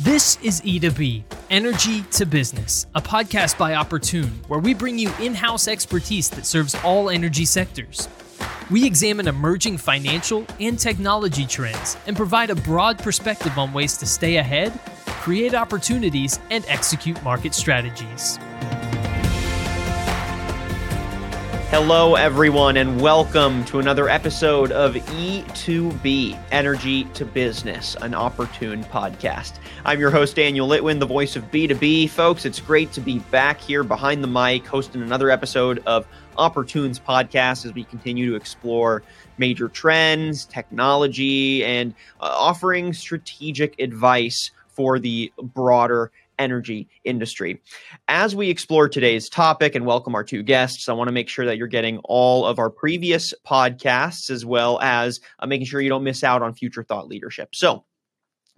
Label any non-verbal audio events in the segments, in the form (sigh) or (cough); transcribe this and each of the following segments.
This is E2B, Energy to Business, a podcast by Opportune, where we bring you in house expertise that serves all energy sectors. We examine emerging financial and technology trends and provide a broad perspective on ways to stay ahead, create opportunities, and execute market strategies. Hello, everyone, and welcome to another episode of E2B Energy to Business, an opportune podcast. I'm your host, Daniel Litwin, the voice of B2B. Folks, it's great to be back here behind the mic, hosting another episode of Opportune's podcast as we continue to explore major trends, technology, and uh, offering strategic advice for the broader energy industry. As we explore today's topic and welcome our two guests, I want to make sure that you're getting all of our previous podcasts as well as uh, making sure you don't miss out on future thought leadership. So,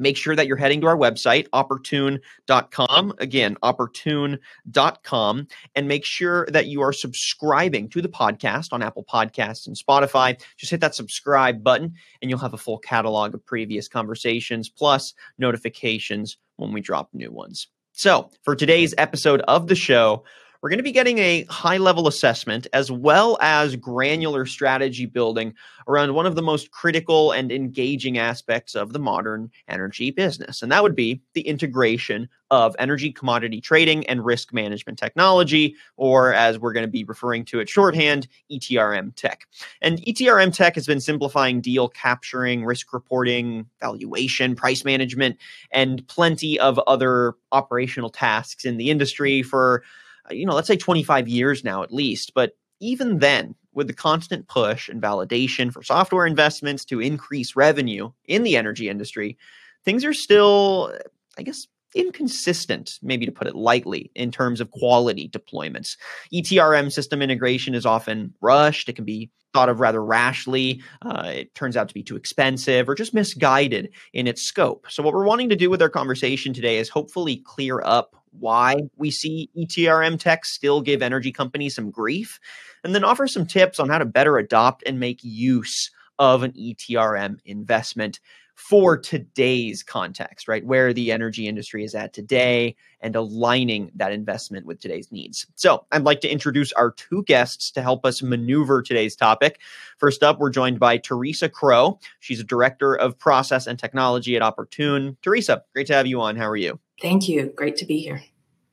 make sure that you're heading to our website, opportune.com. Again, opportune.com. And make sure that you are subscribing to the podcast on Apple Podcasts and Spotify. Just hit that subscribe button, and you'll have a full catalog of previous conversations plus notifications when we drop new ones. So, for today's episode of the show, we're going to be getting a high level assessment as well as granular strategy building around one of the most critical and engaging aspects of the modern energy business. And that would be the integration of energy commodity trading and risk management technology, or as we're going to be referring to it shorthand, ETRM tech. And ETRM tech has been simplifying deal capturing, risk reporting, valuation, price management, and plenty of other operational tasks in the industry for you know, let's say 25 years now at least. But even then, with the constant push and validation for software investments to increase revenue in the energy industry, things are still, I guess, inconsistent, maybe to put it lightly, in terms of quality deployments. ETRM system integration is often rushed. It can be thought of rather rashly. Uh, it turns out to be too expensive or just misguided in its scope. So, what we're wanting to do with our conversation today is hopefully clear up why we see ETRM tech still give energy companies some grief, and then offer some tips on how to better adopt and make use of an ETRM investment for today's context, right? Where the energy industry is at today and aligning that investment with today's needs. So, I'd like to introduce our two guests to help us maneuver today's topic. First up, we're joined by Teresa Crow. She's a director of process and technology at Opportune. Teresa, great to have you on. How are you? Thank you. Great to be here.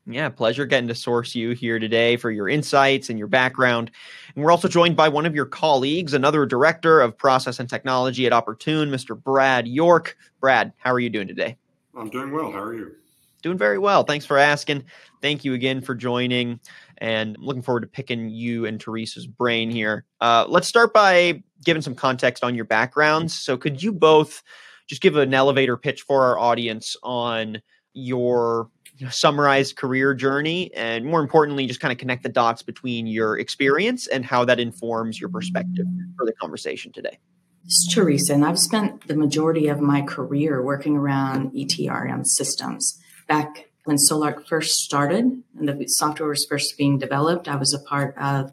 Yeah, pleasure getting to source you here today for your insights and your background. And we're also joined by one of your colleagues, another director of process and technology at Opportune, Mr. Brad York. Brad, how are you doing today? I'm doing well. How are you? Doing very well. Thanks for asking. Thank you again for joining. And I'm looking forward to picking you and Teresa's brain here. Uh, let's start by giving some context on your backgrounds. So, could you both just give an elevator pitch for our audience on your summarized career journey and more importantly just kind of connect the dots between your experience and how that informs your perspective for the conversation today. It's teresa and i've spent the majority of my career working around etrm systems. Back when SolArc first started and the software was first being developed i was a part of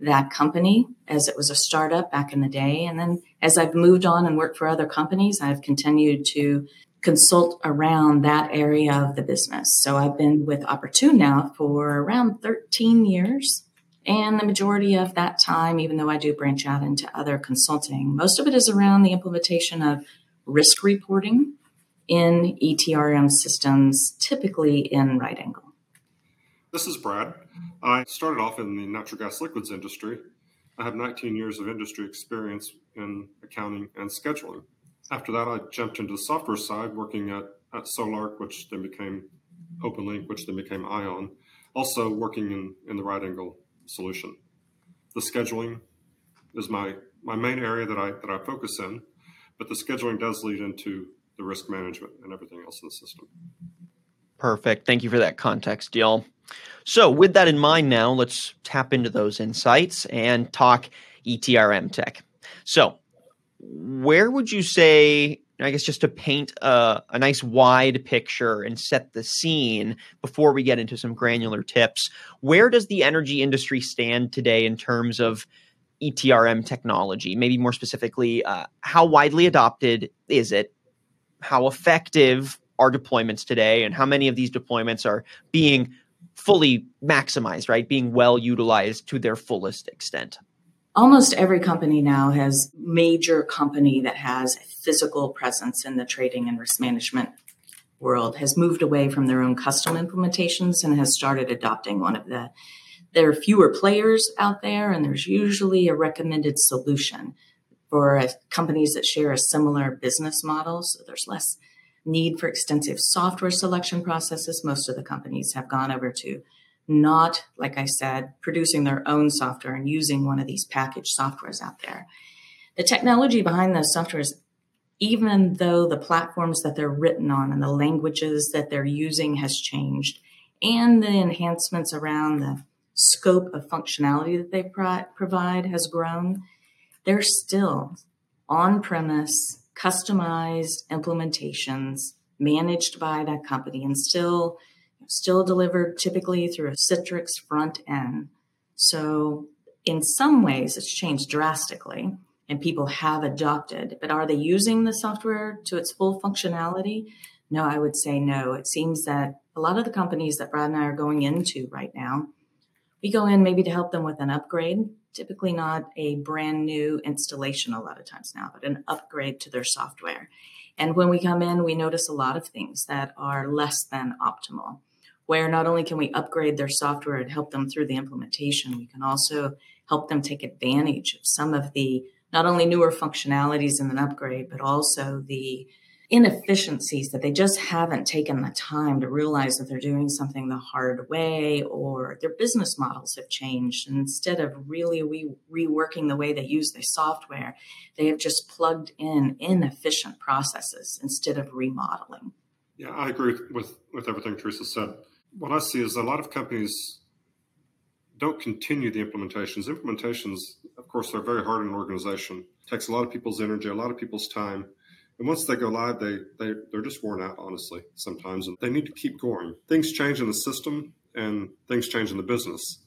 that company as it was a startup back in the day. And then as i've moved on and worked for other companies i've continued to consult around that area of the business. So I've been with Opportune now for around 13 years. And the majority of that time, even though I do branch out into other consulting, most of it is around the implementation of risk reporting in ETRM systems, typically in RightAngle. This is Brad. I started off in the natural gas liquids industry. I have 19 years of industry experience in accounting and scheduling after that, I jumped into the software side, working at, at SolArc, which then became OpenLink, which then became Ion, also working in, in the RightAngle solution. The scheduling is my, my main area that I, that I focus in, but the scheduling does lead into the risk management and everything else in the system. Perfect. Thank you for that context, y'all. So, with that in mind, now let's tap into those insights and talk ETRM tech. So, where would you say I guess just to paint a, a, nice wide picture and set the scene before we get into some granular tips, where does the energy industry stand today in terms of ETRM technology? Maybe more specifically, uh, how widely adopted is it? How effective are deployments today and how many of these deployments are being fully maximized, right? Being well utilized to their fullest extent. Almost every company now has major company that has physical presence in the trading and risk management world has moved away from their own custom implementations and has started adopting one of the there are fewer players out there and there's usually a recommended solution for companies that share a similar business model. So there's less need for extensive software selection processes. Most of the companies have gone over to not like i said producing their own software and using one of these packaged softwares out there. The technology behind those softwares even though the platforms that they're written on and the languages that they're using has changed and the enhancements around the scope of functionality that they pro- provide has grown, they're still on premise, customized implementations managed by that company and still still delivered typically through a Citrix front end. So in some ways it's changed drastically and people have adopted, but are they using the software to its full functionality? No, I would say no. It seems that a lot of the companies that Brad and I are going into right now, we go in maybe to help them with an upgrade, typically not a brand new installation a lot of times now, but an upgrade to their software. And when we come in, we notice a lot of things that are less than optimal, where not only can we upgrade their software and help them through the implementation, we can also help them take advantage of some of the not only newer functionalities in an upgrade, but also the inefficiencies that they just haven't taken the time to realize that they're doing something the hard way or their business models have changed. And instead of really re- reworking the way they use their software, they have just plugged in inefficient processes instead of remodeling. Yeah, I agree with, with everything Teresa said. What I see is a lot of companies don't continue the implementations. Implementations, of course, are very hard in an organization. It takes a lot of people's energy, a lot of people's time. And once they go live, they, they, they're just worn out, honestly, sometimes. And they need to keep going. Things change in the system and things change in the business.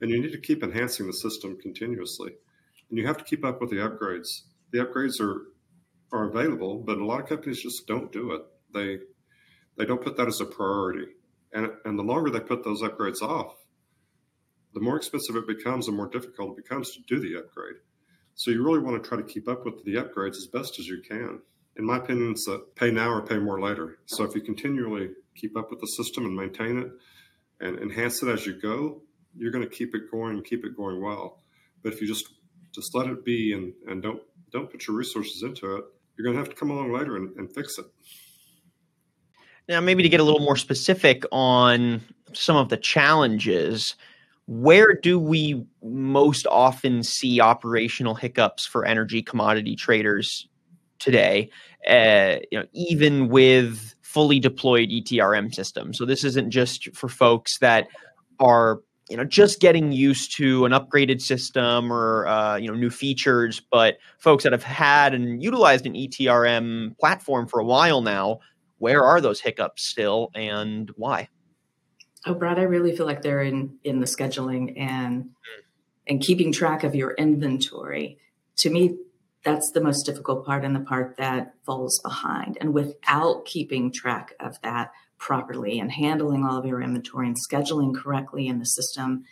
And you need to keep enhancing the system continuously. And you have to keep up with the upgrades. The upgrades are, are available, but a lot of companies just don't do it. They, they don't put that as a priority. And, and the longer they put those upgrades off, the more expensive it becomes, the more difficult it becomes to do the upgrade. So you really want to try to keep up with the upgrades as best as you can. In my opinion, it's a pay now or pay more later. So if you continually keep up with the system and maintain it and enhance it as you go, you're going to keep it going and keep it going well. But if you just just let it be and, and don't don't put your resources into it, you're going to have to come along later and, and fix it. Now, maybe to get a little more specific on some of the challenges where do we most often see operational hiccups for energy commodity traders today uh, you know even with fully deployed ETRM systems? So this isn't just for folks that are you know just getting used to an upgraded system or uh, you know new features but folks that have had and utilized an ETRM platform for a while now where are those hiccups still and why Oh, Brad, I really feel like they're in in the scheduling and hmm. and keeping track of your inventory. To me, that's the most difficult part and the part that falls behind. And without keeping track of that properly and handling all of your inventory and scheduling correctly in the system,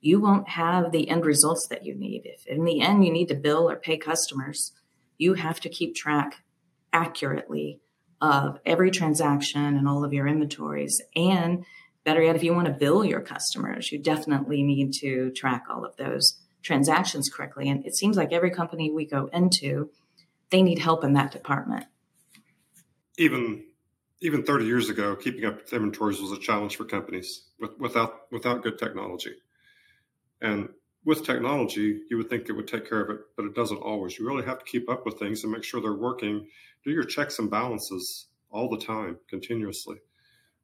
you won't have the end results that you need. If in the end you need to bill or pay customers, you have to keep track accurately of every transaction and all of your inventories and Better yet, if you want to bill your customers, you definitely need to track all of those transactions correctly. And it seems like every company we go into, they need help in that department. Even even 30 years ago, keeping up with inventories was a challenge for companies with, without without good technology. And with technology, you would think it would take care of it, but it doesn't always. You really have to keep up with things and make sure they're working. Do your checks and balances all the time, continuously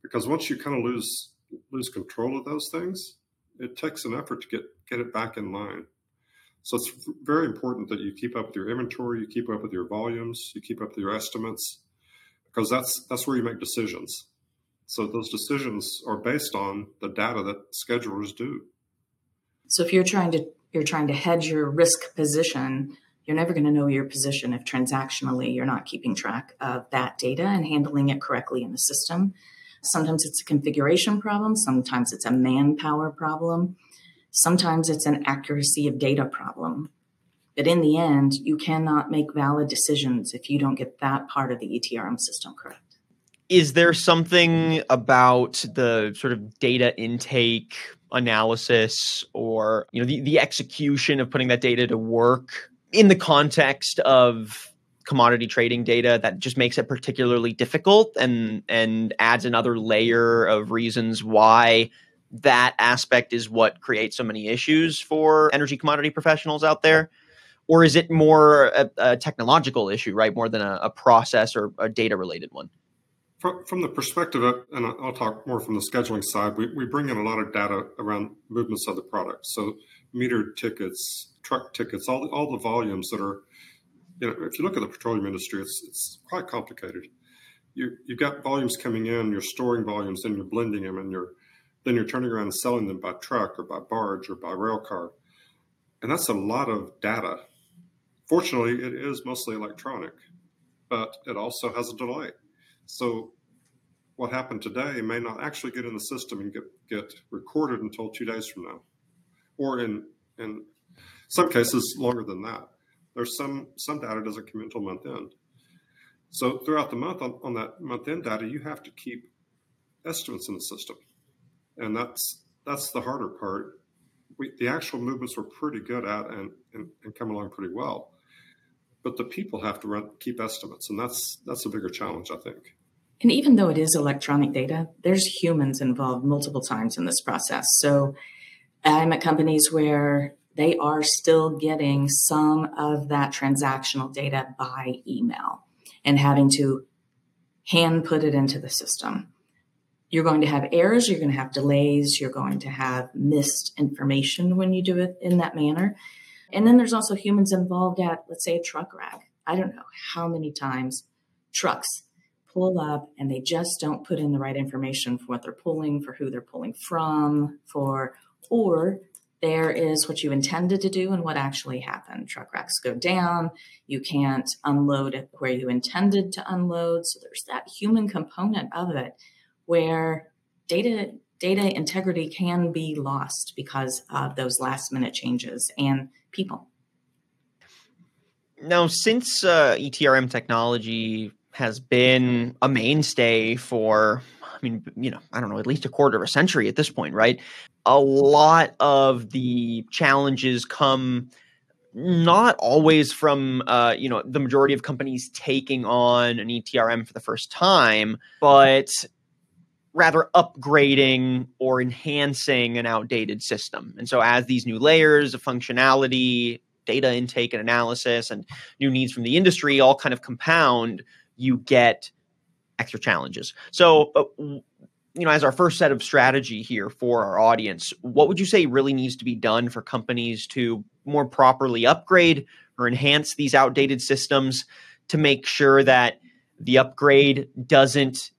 because once you kind of lose lose control of those things, it takes an effort to get get it back in line. So it's very important that you keep up with your inventory, you keep up with your volumes, you keep up with your estimates, because that's that's where you make decisions. So those decisions are based on the data that schedulers do. So if you're trying to you're trying to hedge your risk position, you're never going to know your position if transactionally you're not keeping track of that data and handling it correctly in the system. Sometimes it's a configuration problem, sometimes it's a manpower problem, sometimes it's an accuracy of data problem. But in the end, you cannot make valid decisions if you don't get that part of the ETRM system correct. Is there something about the sort of data intake analysis or you know the, the execution of putting that data to work in the context of commodity trading data that just makes it particularly difficult and and adds another layer of reasons why that aspect is what creates so many issues for energy commodity professionals out there? Or is it more a, a technological issue right more than a, a process or a data related one from, from the perspective of, and I'll talk more from the scheduling side, we, we bring in a lot of data around movements of the product. So metered tickets, truck tickets, all the, all the volumes that are, you know, if you look at the petroleum industry, it's, it's quite complicated. You, you've got volumes coming in, you're storing volumes, then you're blending them, and you're then you're turning around and selling them by truck or by barge or by rail car. And that's a lot of data. Fortunately, it is mostly electronic, but it also has a delay. So what happened today may not actually get in the system and get, get recorded until two days from now, or in in some cases longer than that. There's some some data doesn't come until month end. So throughout the month on, on that month end data, you have to keep estimates in the system, and that's that's the harder part. We, the actual movements we're pretty good at and, and, and come along pretty well, but the people have to run, keep estimates, and that's that's a bigger challenge, I think. And even though it is electronic data, there's humans involved multiple times in this process. So I'm at companies where they are still getting some of that transactional data by email and having to hand put it into the system. You're going to have errors, you're going to have delays, you're going to have missed information when you do it in that manner. And then there's also humans involved at, let's say, a truck rack. I don't know how many times trucks pull up and they just don't put in the right information for what they're pulling, for who they're pulling from, for, or there is what you intended to do and what actually happened. Truck racks go down. You can't unload where you intended to unload. So there's that human component of it where data data integrity can be lost because of those last minute changes and people. Now, since uh, ETRM technology has been a mainstay for I mean, you know, I don't know, at least a quarter of a century at this point, right? A lot of the challenges come not always from uh, you know the majority of companies taking on an ETRM for the first time, but rather upgrading or enhancing an outdated system. And so as these new layers of functionality, data intake and analysis and new needs from the industry all kind of compound, you get extra challenges. So, uh, you know, as our first set of strategy here for our audience, what would you say really needs to be done for companies to more properly upgrade or enhance these outdated systems to make sure that the upgrade doesn't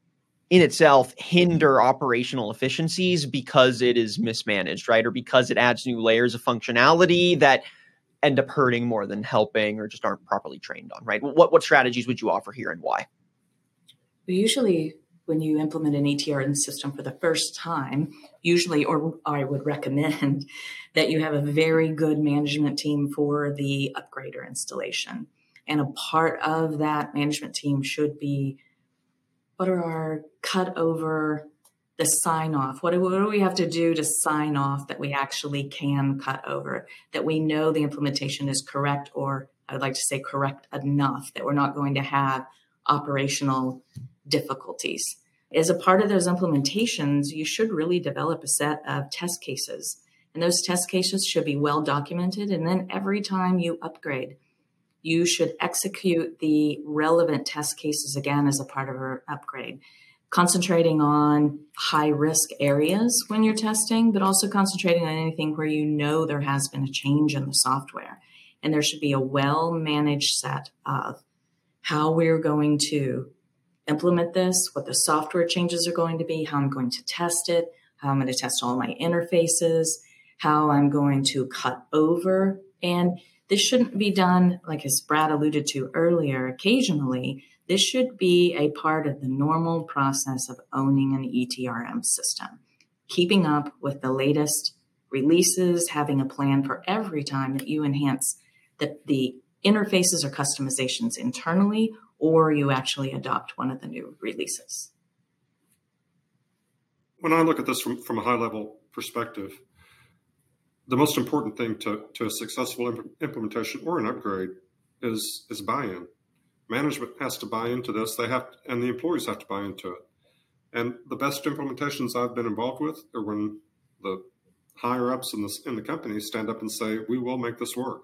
in itself hinder operational efficiencies because it is mismanaged, right? Or because it adds new layers of functionality that end up hurting more than helping or just aren't properly trained on, right? What what strategies would you offer here and why? Well, usually when you implement an ETRM system for the first time, usually, or I would recommend (laughs) that you have a very good management team for the upgrade or installation. And a part of that management team should be what are our cut over the sign off? What do, what do we have to do to sign off that we actually can cut over, that we know the implementation is correct, or I would like to say correct enough, that we're not going to have operational difficulties? As a part of those implementations, you should really develop a set of test cases. And those test cases should be well documented. And then every time you upgrade, you should execute the relevant test cases again as a part of our upgrade concentrating on high risk areas when you're testing, but also concentrating on anything where you know there has been a change in the software. And there should be a well managed set of how we're going to implement this, what the software changes are going to be, how I'm going to test it, how I'm going to test all my interfaces, how I'm going to cut over. And This shouldn't be done, like as Brad alluded to earlier, occasionally. This should be a part of the normal process of owning an ETRM system, keeping up with the latest releases, having a plan for every time that you enhance the, the interfaces or customizations internally, or you actually adopt one of the new releases. When I look at this from, from a high level perspective, the most important thing to, to a successful imp- implementation or an upgrade is is buy-in. Management has to buy into this. They have, and the employees have to buy into it. And the best implementations I've been involved with are when the higher ups in the in the company stand up and say, "We will make this work,"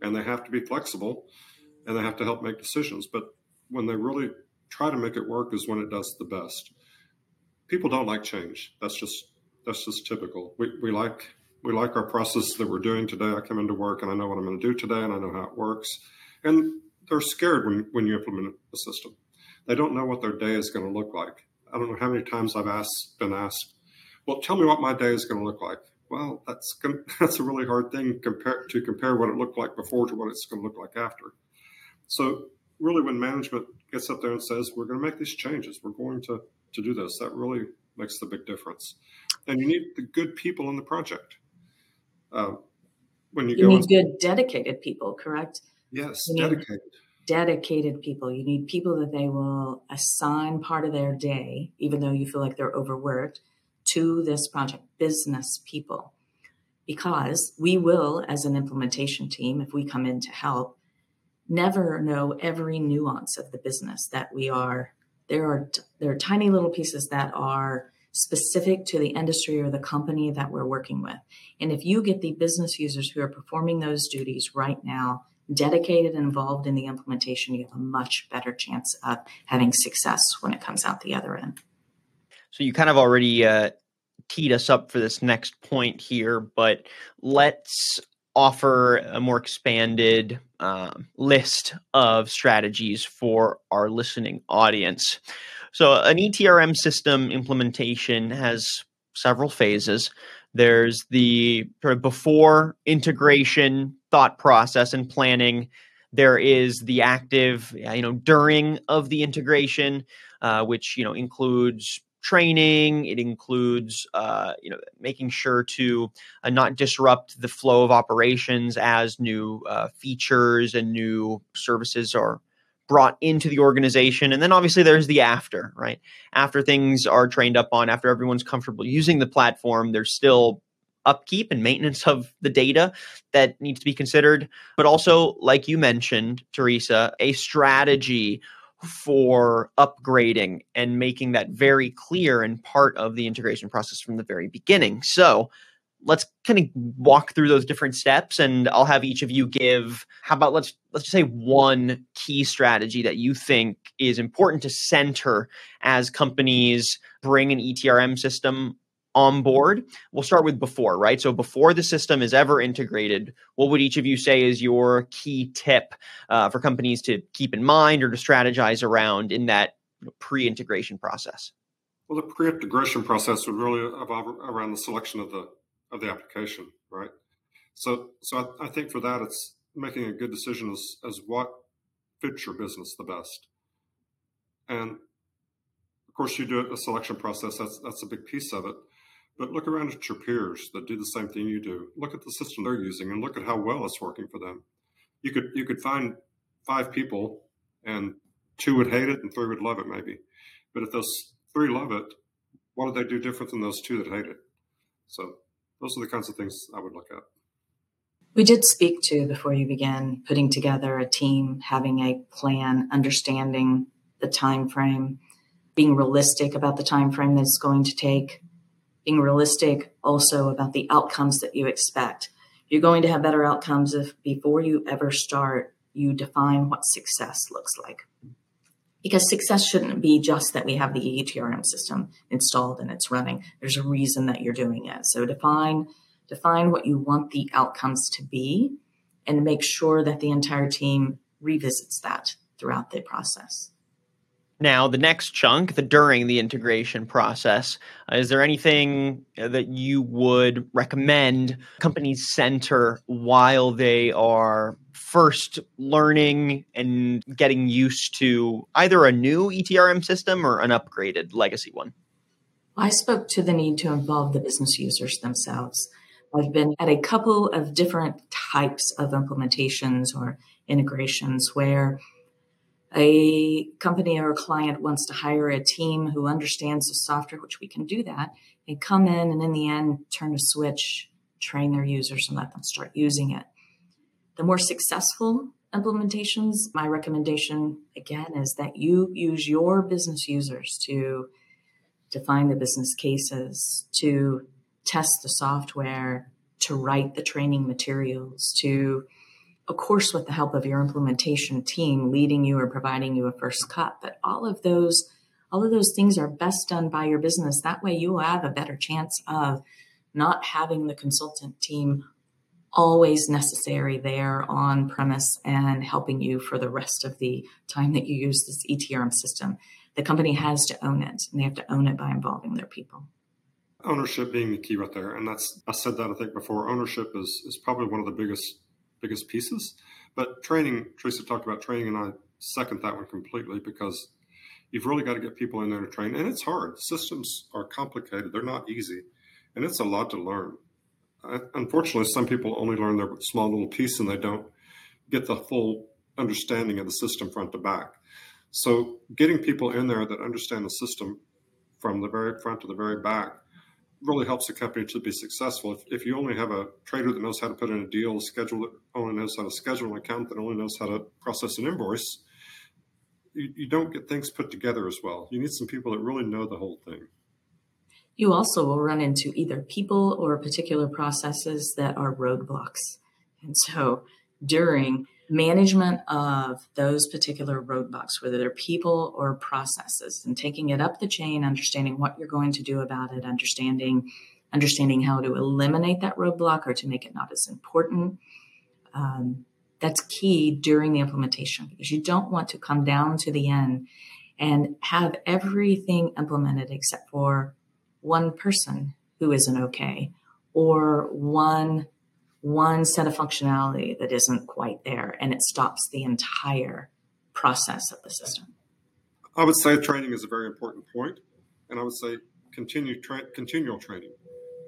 and they have to be flexible, and they have to help make decisions. But when they really try to make it work, is when it does the best. People don't like change. That's just that's just typical. We we like we like our process that we're doing today. I come into work and I know what I'm going to do today, and I know how it works. And they're scared when when you implement a system. They don't know what their day is going to look like. I don't know how many times I've asked been asked well, tell me what my day is going to look like. Well, that's (laughs) that's a really hard thing compare, to compare what it looked like before to what it's going to look like after. So, really, when management gets up there and says, "We're going to make these changes. We're going to to do this," that really makes the big difference. And you need the good people in the project. Uh, when you, you need good, dedicated people, correct? Yes, dedicated. Dedicated people. You need people that they will assign part of their day, even though you feel like they're overworked to this project, business people, because we will, as an implementation team, if we come in to help, never know every nuance of the business that we are. There are there are tiny little pieces that are specific to the industry or the company that we're working with. And if you get the business users who are performing those duties right now, dedicated and involved in the implementation, you have a much better chance of having success when it comes out the other end. So you kind of already uh, teed us up for this next point here, but let's offer a more expanded um, list of strategies for our listening audience. So, an ETRM system implementation has several phases. There's the sort of before integration thought process and planning. There is the active, you know, during of the integration, uh, which you know includes training. It includes, uh, you know, making sure to uh, not disrupt the flow of operations as new uh, features and new services are brought into the organization. And then obviously there's the after, right? After things are trained up on, after everyone's comfortable using the platform, there's still upkeep and maintenance of the data that needs to be considered. But also, like you mentioned, Teresa, a strategy for upgrading and making that very clear and part of the integration process from the very beginning. So let's kind of walk through those different steps and I'll have each of you give how about let's let's just say one key strategy that you think is important to center as companies bring an ETRM system on board. We'll start with before, right? So before the system is ever integrated, what would each of you say is your key tip uh, for companies to keep in mind or to strategize around in that pre-integration process? Well, the pre-integration process would really evolve around the selection of the of the application, right? So, so I, I think for that, it's making a good decision as as what fits your business the best, and of course, you do a selection process. That's that's a big piece of it. But look around at your peers that do the same thing you do. Look at the system they're using and look at how well it's working for them. You could you could find five people and two would hate it and three would love it maybe. But if those three love it, what do they do different than those two that hate it? So those are the kinds of things I would look at. We did speak to before you began putting together a team, having a plan, understanding the time frame, being realistic about the time frame that it's going to take, being realistic also about the outcomes that you expect. You're going to have better outcomes if before you ever start, you define what success looks like. Because success shouldn't be just that we have the ETRM system installed and it's running. There's a reason that you're doing it. So define define what you want the outcomes to be and make sure that the entire team revisits that throughout the process. Now, the next chunk, the during the integration process, uh, is there anything that you would recommend companies center while they are first learning and getting used to either a new ETRM system or an upgraded legacy one? I spoke to the need to involve the business users themselves. I've been at a couple of different types of implementations or integrations where a company or a client wants to hire a team who understands the software, which we can do that, and come in and in the end turn a switch, train their users, and let them start using it. The more successful implementations, my recommendation again is that you use your business users to define the business cases, to test the software, to write the training materials, to of course, with the help of your implementation team leading you or providing you a first cut. But all of those, all of those things are best done by your business. That way you will have a better chance of not having the consultant team always necessary there on premise and helping you for the rest of the time that you use this ETRM system. The company has to own it and they have to own it by involving their people. Ownership being the key right there. And that's, I said that I think before, ownership is, is probably one of the biggest biggest pieces. But training, Teresa talked about training, and I second that one completely because you've really got to get people in there to train. And it's hard. Systems are complicated, they're not easy, and it's a lot to learn. Unfortunately, some people only learn their small little piece and they don't get the full understanding of the system front to back. So, getting people in there that understand the system from the very front to the very back really helps the company to be successful. If, if you only have a trader that knows how to put in a deal, a schedule that only knows how to schedule an account, that only knows how to process an invoice, you, you don't get things put together as well. You need some people that really know the whole thing. You also will run into either people or particular processes that are roadblocks. And so during management of those particular roadblocks, whether they're people or processes, and taking it up the chain, understanding what you're going to do about it, understanding understanding how to eliminate that roadblock or to make it not as important. Um, that's key during the implementation because you don't want to come down to the end and have everything implemented except for one person who isn't okay or one one set of functionality that isn't quite there and it stops the entire process of the system. I would say training is a very important point, and I would say continue tra- continual training.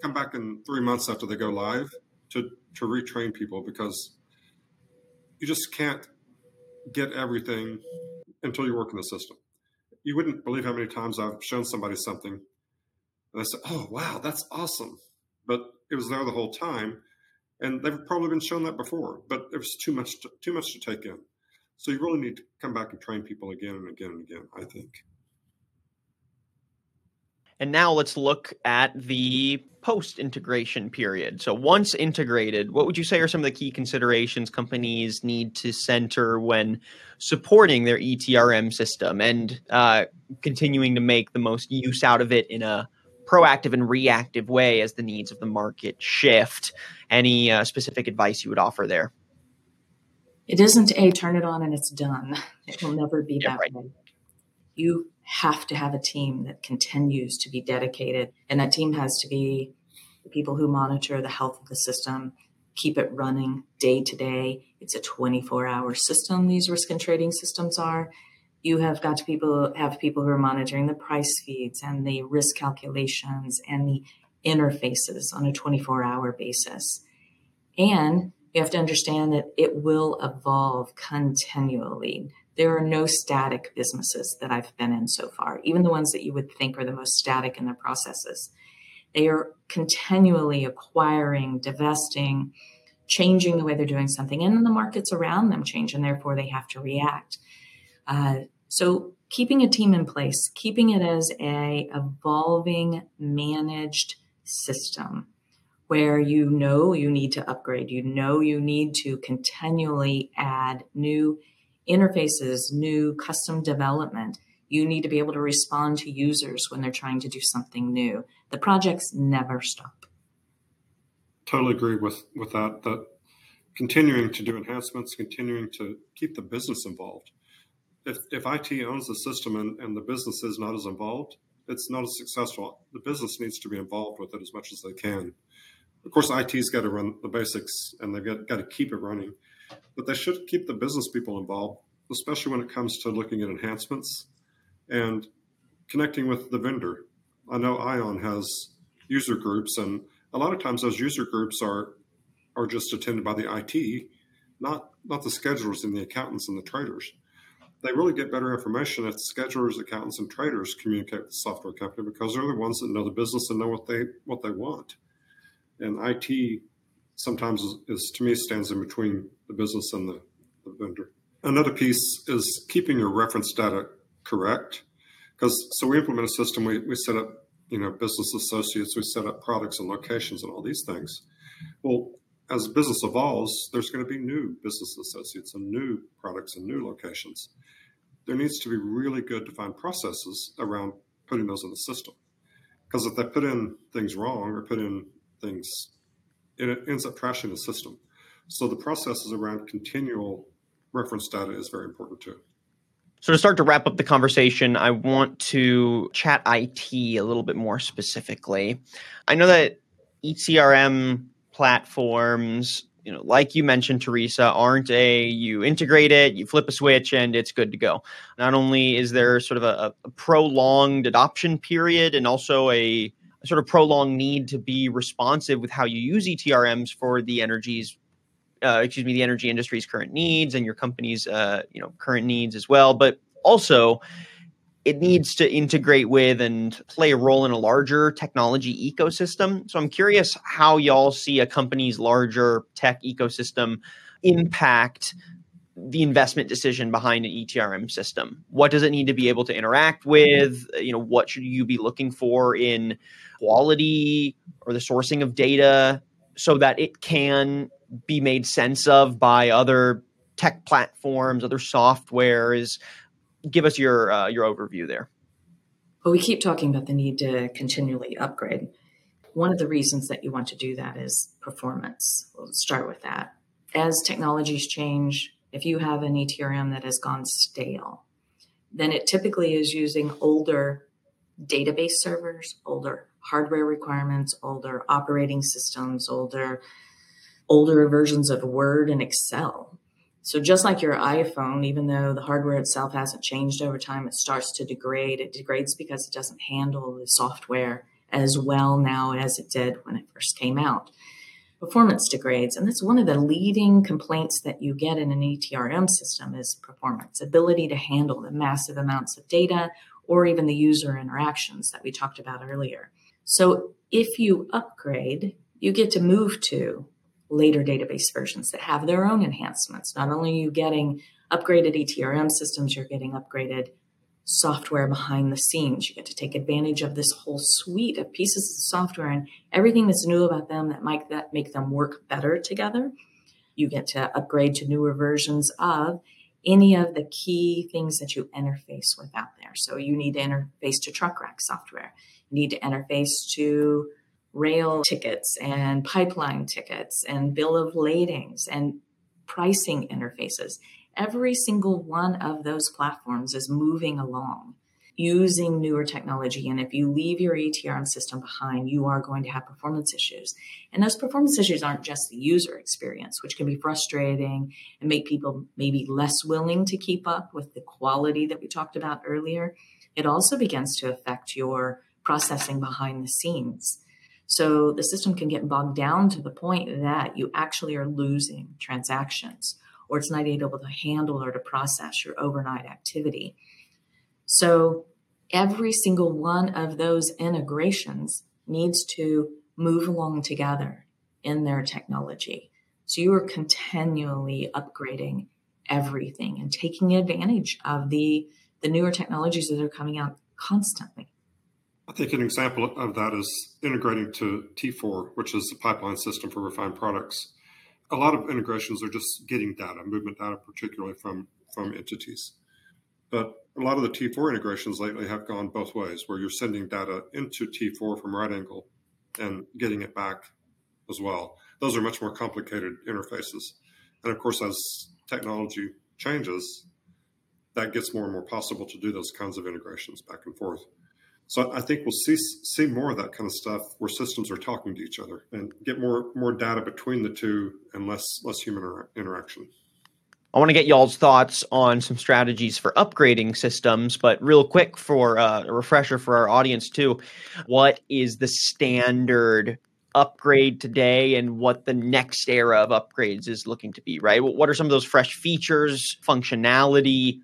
Come back in three months after they go live to to retrain people because you just can't get everything until you work in the system. You wouldn't believe how many times I've shown somebody something and I said, "Oh, wow, that's awesome," but it was there the whole time and they've probably been shown that before, but it was too much to, too much to take in. So you really need to come back and train people again and again and again. I think. And now let's look at the post integration period. So, once integrated, what would you say are some of the key considerations companies need to center when supporting their ETRM system and uh, continuing to make the most use out of it in a proactive and reactive way as the needs of the market shift. Any uh, specific advice you would offer there? It isn't a turn it on and it's done. It will never be yeah, that right. way. You have to have a team that continues to be dedicated, and that team has to be the people who monitor the health of the system, keep it running day to day. It's a 24 hour system, these risk and trading systems are you have got to people have people who are monitoring the price feeds and the risk calculations and the interfaces on a 24 hour basis. And you have to understand that it will evolve continually. There are no static businesses that I've been in so far, even the ones that you would think are the most static in their processes. They are continually acquiring, divesting, changing the way they're doing something, and the markets around them change, and therefore they have to react. Uh, so keeping a team in place, keeping it as a evolving, managed system where you know you need to upgrade, you know you need to continually add new interfaces, new custom development. You need to be able to respond to users when they're trying to do something new. The projects never stop. Totally agree with, with that. That continuing to do enhancements, continuing to keep the business involved if, if IT owns the system and, and the business is not as involved, it's not as successful. The business needs to be involved with it as much as they can. Of course, IT's got to run the basics and they've got, got to keep it running, but they should keep the business people involved, especially when it comes to looking at enhancements and connecting with the vendor. I know Ion has user groups, and a lot of times those user groups are are just attended by the IT, not not the schedulers and the accountants and the traders they really get better information if schedulers, accountants, and traders communicate with the software company because they're the ones that know the business and know what they what they want. And IT sometimes is, is to me stands in between the business and the, the vendor. Another piece is keeping your reference data correct. Because so we implement a system, we, we set up, you know, business associates, we set up products and locations and all these things. Well, as business evolves, there's going to be new business associates and new products and new locations. There needs to be really good defined processes around putting those in the system. Because if they put in things wrong or put in things, it ends up trashing the system. So the processes around continual reference data is very important too. So to start to wrap up the conversation, I want to chat IT a little bit more specifically. I know that ETRM platforms you know like you mentioned teresa aren't a you integrate it you flip a switch and it's good to go. Not only is there sort of a, a prolonged adoption period and also a, a, sort of prolonged need to be responsive with how you use etrms for the energies uh, excuse me the energy industry's current needs and your company's uh, you know current needs as well but also it needs to integrate with and play a role in a larger technology ecosystem. So I'm curious how y'all see a company's larger tech ecosystem impact the investment decision behind an ETRM system. What does it need to be able to interact with? You know, what should you be looking for in quality or the sourcing of data so that it can be made sense of by other tech platforms, other softwares, give us your uh, your overview there. Well, we keep talking about the need to continually upgrade. One of the reasons that you want to do that is performance. We'll start with that. As technologies change, if you have an ETRM that has gone stale, then it typically is using older database servers, older hardware requirements, older operating systems, older older versions of Word and Excel. So just like your iPhone, even though the hardware itself hasn't changed over time, it starts to degrade. It degrades because it doesn't handle the software as well now as it did when it first came out. Performance degrades, and that's one of the leading complaints that you get in an ETRM system is performance, ability to handle the massive amounts of data or even the user interactions that we talked about earlier. So if you upgrade, you get to move to later database versions that have their own enhancements. Not only are you getting upgraded ETRM systems, you're getting upgraded software behind the scenes. You get to take advantage of this whole suite of pieces of software and everything that's new about them that might that make them work better together. You get to upgrade to newer versions of any of the key things that you interface with out there. So you need to interface to truck rack software. You need to interface to rail tickets and pipeline tickets and bill of ladings and pricing interfaces. Every single one of those platforms is moving along using newer technology. And if you leave your ETRM system behind, you are going to have performance issues. And those performance issues aren't just the user experience, which can be frustrating and make people maybe less willing to keep up with the quality that we talked about earlier. It also begins to affect your processing behind the scenes. So the system can get bogged down to the point that you actually are losing transactions or it's not able to handle or to process your overnight activity. So every single one of those integrations needs to move along together in their technology. So you are continually upgrading everything and taking advantage of the the newer technologies that are coming out constantly. I think an example of that is integrating to T4, which is the pipeline system for refined products. A lot of integrations are just getting data, movement data, particularly from, from entities. But a lot of the T4 integrations lately have gone both ways, where you're sending data into T4 from RightAngle and getting it back as well. Those are much more complicated interfaces. And of course, as technology changes, that gets more and more possible to do those kinds of integrations back and forth. So I think we'll see see more of that kind of stuff where systems are talking to each other and get more more data between the two and less less human inter- interaction. I want to get y'all's thoughts on some strategies for upgrading systems, but real quick for uh, a refresher for our audience too, what is the standard upgrade today and what the next era of upgrades is looking to be, right? What are some of those fresh features, functionality,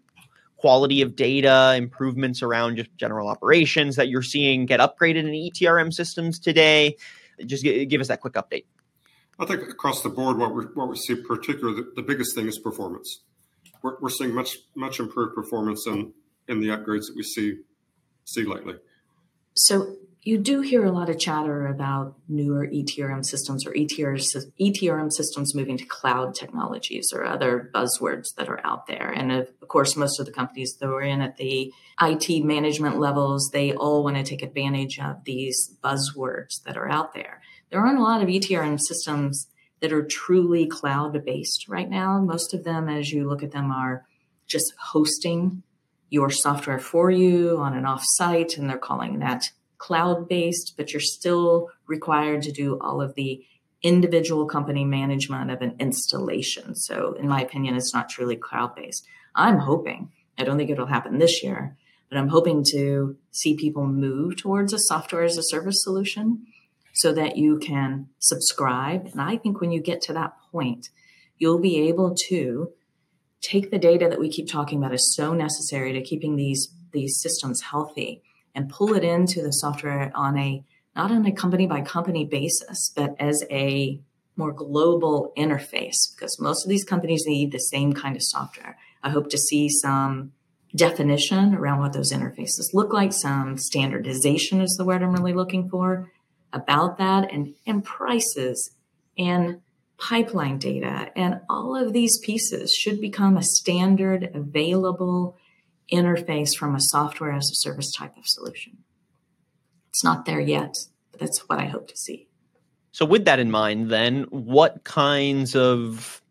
quality of data, improvements around just general operations that you're seeing get upgraded in ETRM systems today? Just give us that quick update. I think across the board, what we what we see particularly the, the biggest thing is performance. We're, we're seeing much much improved performance in in the upgrades that we see see lately. So you do hear a lot of chatter about newer ETRM systems or ETRM systems moving to cloud technologies or other buzzwords that are out there. And of course, most of the companies that we're in at the IT management levels, they all want to take advantage of these buzzwords that are out there. There aren't a lot of ETRM systems that are truly cloud based right now. Most of them, as you look at them, are just hosting your software for you on an offsite, and they're calling that cloud based, but you're still required to do all of the individual company management of an installation. So, in my opinion, it's not truly cloud based. I'm hoping, I don't think it'll happen this year, but I'm hoping to see people move towards a software as a service solution so that you can subscribe. And I think when you get to that point, you'll be able to take the data that we keep talking about is so necessary to keeping these these systems healthy and pull it into the software on a not on a company by company basis, but as a more global interface because most of these companies need the same kind of software. I hope to see some definition around what those interfaces look like, some standardization is the word I'm really looking for about that, and, and prices and pipeline data. And all of these pieces should become a standard available interface from a software as a service type of solution. It's not there yet, but that's what I hope to see. So, with that in mind, then, what kinds of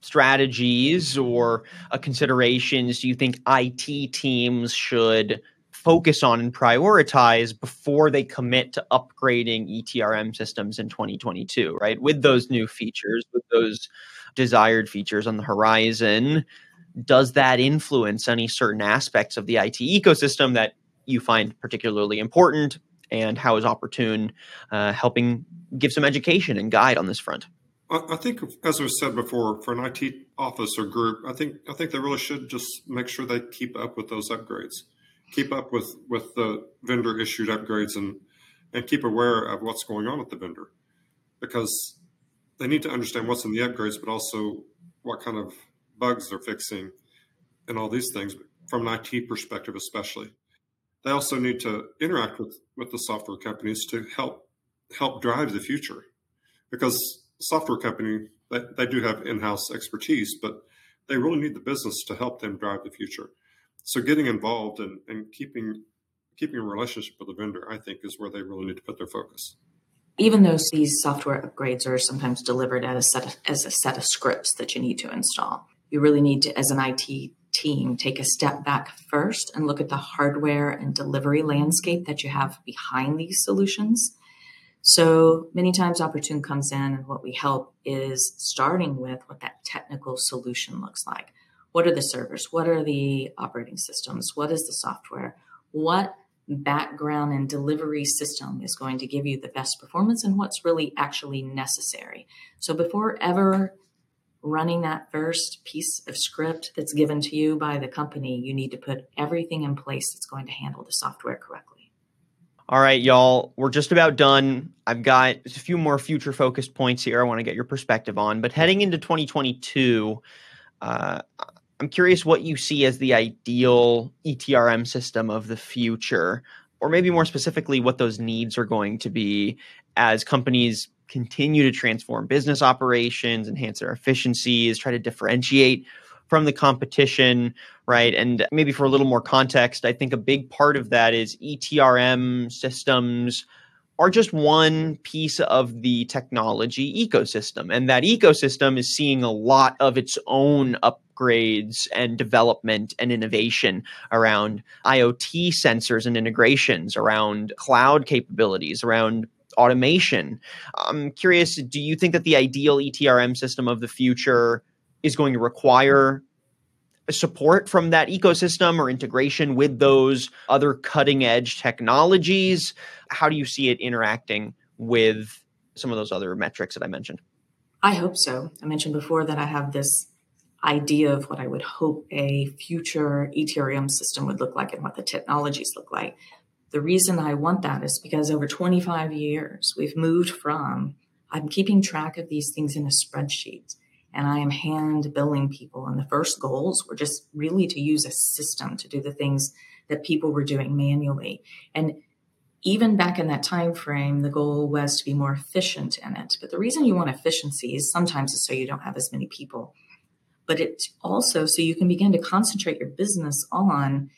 strategies or uh, considerations do you think IT teams should focus on and prioritize before they commit to upgrading ETRM systems in 2022, right? With those new features, with those desired features on the horizon, does that influence any certain aspects of the IT ecosystem that you find particularly important? And how is Opportune uh, helping give some education and guide on this front? I think, as was said before, for an IT office or group, I think I think they really should just make sure they keep up with those upgrades, keep up with with the vendor issued upgrades, and and keep aware of what's going on with the vendor, because they need to understand what's in the upgrades, but also what kind of bugs they're fixing and all these things from an IT perspective, especially. They also need to interact with, with the software companies to help help drive the future because software company they, they do have in-house expertise, but they really need the business to help them drive the future. So getting involved and, and keeping keeping a relationship with the vendor, I think, is where they really need to put their focus even though these software upgrades are sometimes delivered as a set of, as a set of scripts that you need to install you really need to, as an IT team, take a step back first and look at the hardware and delivery landscape that you have behind these solutions. So many times Opportune comes in and what we help is starting with what that technical solution looks like. What are the servers? What are the operating systems? What is the software? What background and delivery system is going to give you the best performance and what's really actually necessary. So before ever running that first piece of script that's given to you by the company, you need to put everything in place that's going to handle the software correctly. All right, y'all, we're just about done. I've got a few more future focused points here I want to get your perspective on. But heading into 2022, uh, I'm curious what you see as the ideal ETRM system of the future, or maybe more specifically, what those needs are going to be as companies continue to transform business operations, enhance their efficiencies, try to differentiate from the competition, right? And maybe for a little more context, I think a big part of that is ETRM systems are just one piece of the technology ecosystem. And that ecosystem is seeing a lot of its own upgrades and development and innovation around IoT sensors and integrations, around cloud capabilities, around automation. I'm curious, do you think that the ideal ETRM system of the future is going to require support from that ecosystem or integration with those other cutting edge technologies? How do you see it interacting with some of those other metrics that I mentioned? I hope so. I mentioned before that I have this idea of what I would hope a future ETRM system would look like and what the technologies look like. The reason I want that is because over 25 years, we've moved from I'm keeping track of these things in a spreadsheet and I am hand billing people. And the first goals were just really to use a system to do the things that people were doing manually. And even back in that time frame, the goal was to be more efficient in it. But the reason you want efficiency is sometimes is so you don't have as many people, but it's also so you can begin to concentrate your business on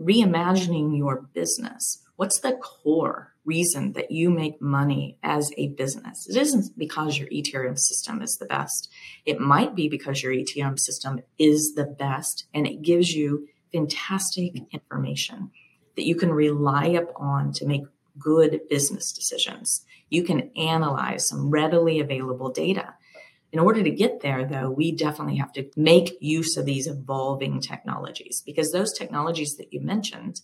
reimagining your business. What's the core reason that you make money as a business? It isn't because your ETRM system is the best. It might be because your ETRM system is the best and it gives you fantastic information that you can rely upon to make good business decisions. You can analyze some readily available data. In order to get there, though, we definitely have to make use of these evolving technologies because those technologies that you mentioned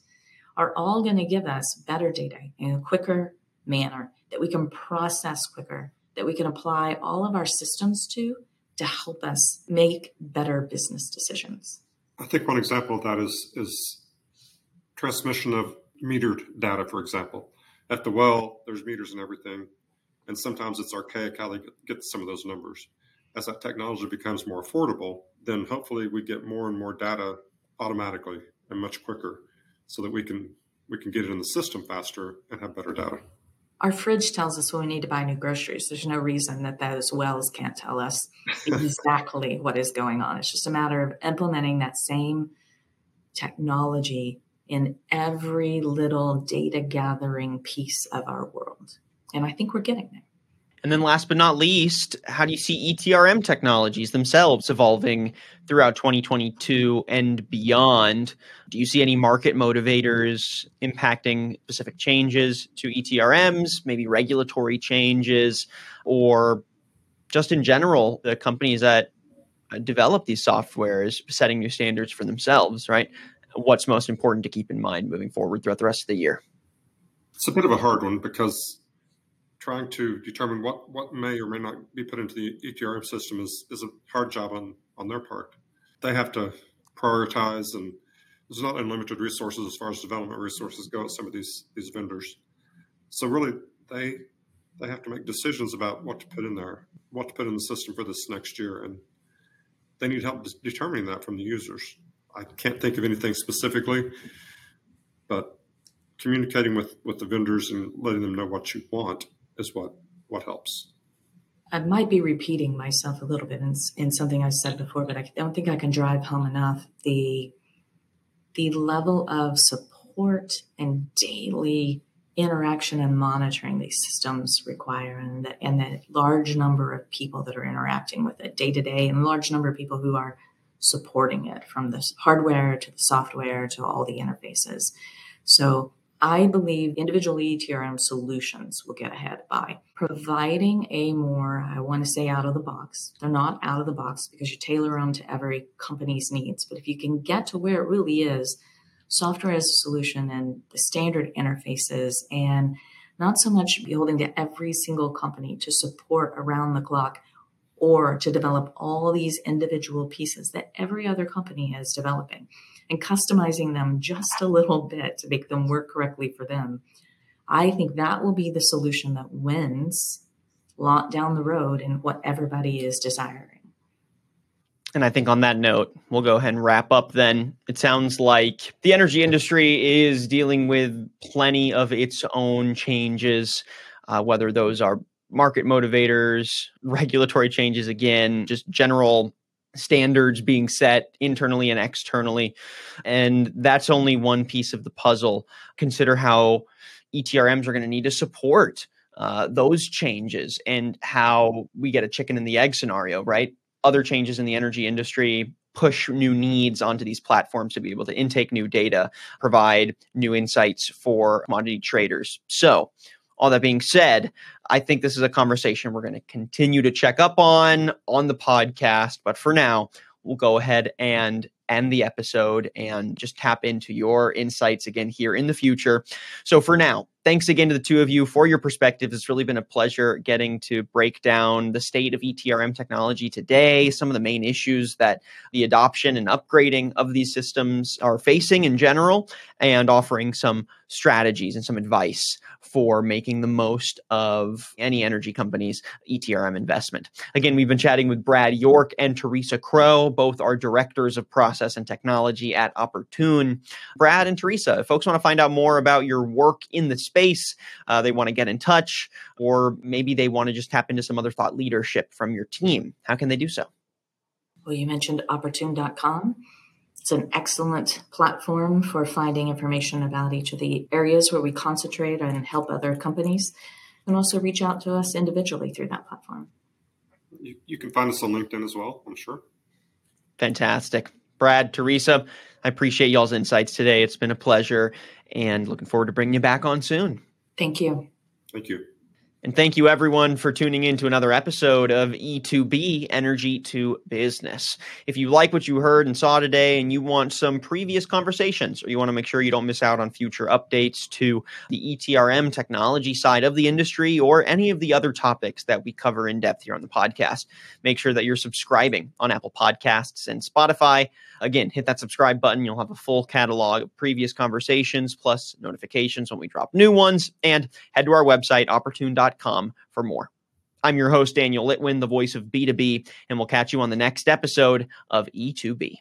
are all going to give us better data in a quicker manner that we can process quicker, that we can apply all of our systems to to help us make better business decisions. I think one example of that is is transmission of metered data, for example. At the well, there's meters and everything, and sometimes it's archaic how they get some of those numbers. As that technology becomes more affordable, then hopefully we get more and more data automatically and much quicker, so that we can we can get it in the system faster and have better data. Our fridge tells us when we need to buy new groceries. There's no reason that those wells can't tell us (laughs) exactly what is going on. It's just a matter of implementing that same technology in every little data gathering piece of our world. And I think we're getting there. And then last but not least, how do you see ETRM technologies themselves evolving throughout 2022 and beyond? Do you see any market motivators impacting specific changes to ETRMs, maybe regulatory changes, or just in general, the companies that develop these softwares setting new standards for themselves, right? what's most important to keep in mind moving forward throughout the rest of the year? It's a bit of a hard one because trying to determine what, what may or may not be put into the ETRM system is, is a hard job on, on their part. They have to prioritize, and there's not unlimited resources as far as development resources go at some of these these vendors. So really, they they have to make decisions about what to put in there, what to put in the system for this next year, and they need help determining that from the users. I can't think of anything specifically, but communicating with, with the vendors and letting them know what you want is what, what helps. I might be repeating myself a little bit in, in something I said before, but I don't think I can drive home enough the the level of support and daily interaction and monitoring these systems require and the, and the large number of people that are interacting with it day to day and large number of people who are supporting it from the hardware to the software to all the interfaces. So I believe individual ETRM solutions will get ahead by providing a more, I want to say out of the box. They're not out of the box because you tailor them to every company's needs. But if you can get to where it really is, software as a solution and the standard interfaces and not so much building to every single company to support around the clock or to develop all these individual pieces that every other company is developing and customizing them just a little bit to make them work correctly for them. I think that will be the solution that wins lot down the road in what everybody is desiring. And I think on that note, we'll go ahead and wrap up then. It sounds like the energy industry is dealing with plenty of its own changes, uh, whether those are market motivators, (laughs) regulatory changes again, just general standards being set internally and externally. And that's only one piece of the puzzle. Consider how ETRMs are going to need to support uh, those changes and how we get a chicken and the egg scenario, right? Other changes in the energy industry push new needs onto these platforms to be able to intake new data, provide new insights for commodity traders. So, all that being said, I think this is a conversation we're going to continue to check up on on the podcast. But for now, we'll go ahead and end the episode and just tap into your insights again here in the future. So for now, thanks again to the two of you for your perspectives. It's really been a pleasure getting to break down the state of ETRM technology today, some of the main issues that the adoption and upgrading of these systems are facing in general, and offering some strategies and some advice for making the most of any energy company's ETRM investment. Again, we've been chatting with Brad York and Teresa Crow, both are directors of process and technology at Opportune. Brad and Teresa, if folks want to find out more about your work in the space, uh, they want to get in touch, or maybe they want to just tap into some other thought leadership from your team, how can they do so? Well, you mentioned opportune.com. It's an excellent platform for finding information about each of the areas where we concentrate and help other companies, and also reach out to us individually through that platform. You, you can find us on LinkedIn as well, I'm sure. Fantastic. Brad, Teresa, I appreciate y'all's insights today. It's been a pleasure and looking forward to bringing you back on soon. Thank you. Thank you. And thank you everyone for tuning in to another episode of E2B Energy to Business. If you like what you heard and saw today and you want some previous conversations or you want to make sure you don't miss out on future updates to the ETRM technology side of the industry or any of the other topics that we cover in depth here on the podcast, make sure that you're subscribing on Apple Podcasts and Spotify. Again, hit that subscribe button. You'll have a full catalog of previous conversations plus notifications when we drop new ones and head to our website opportune.com for more. I'm your host, Daniel Litwin, the voice of B2B, and we'll catch you on the next episode of E2B.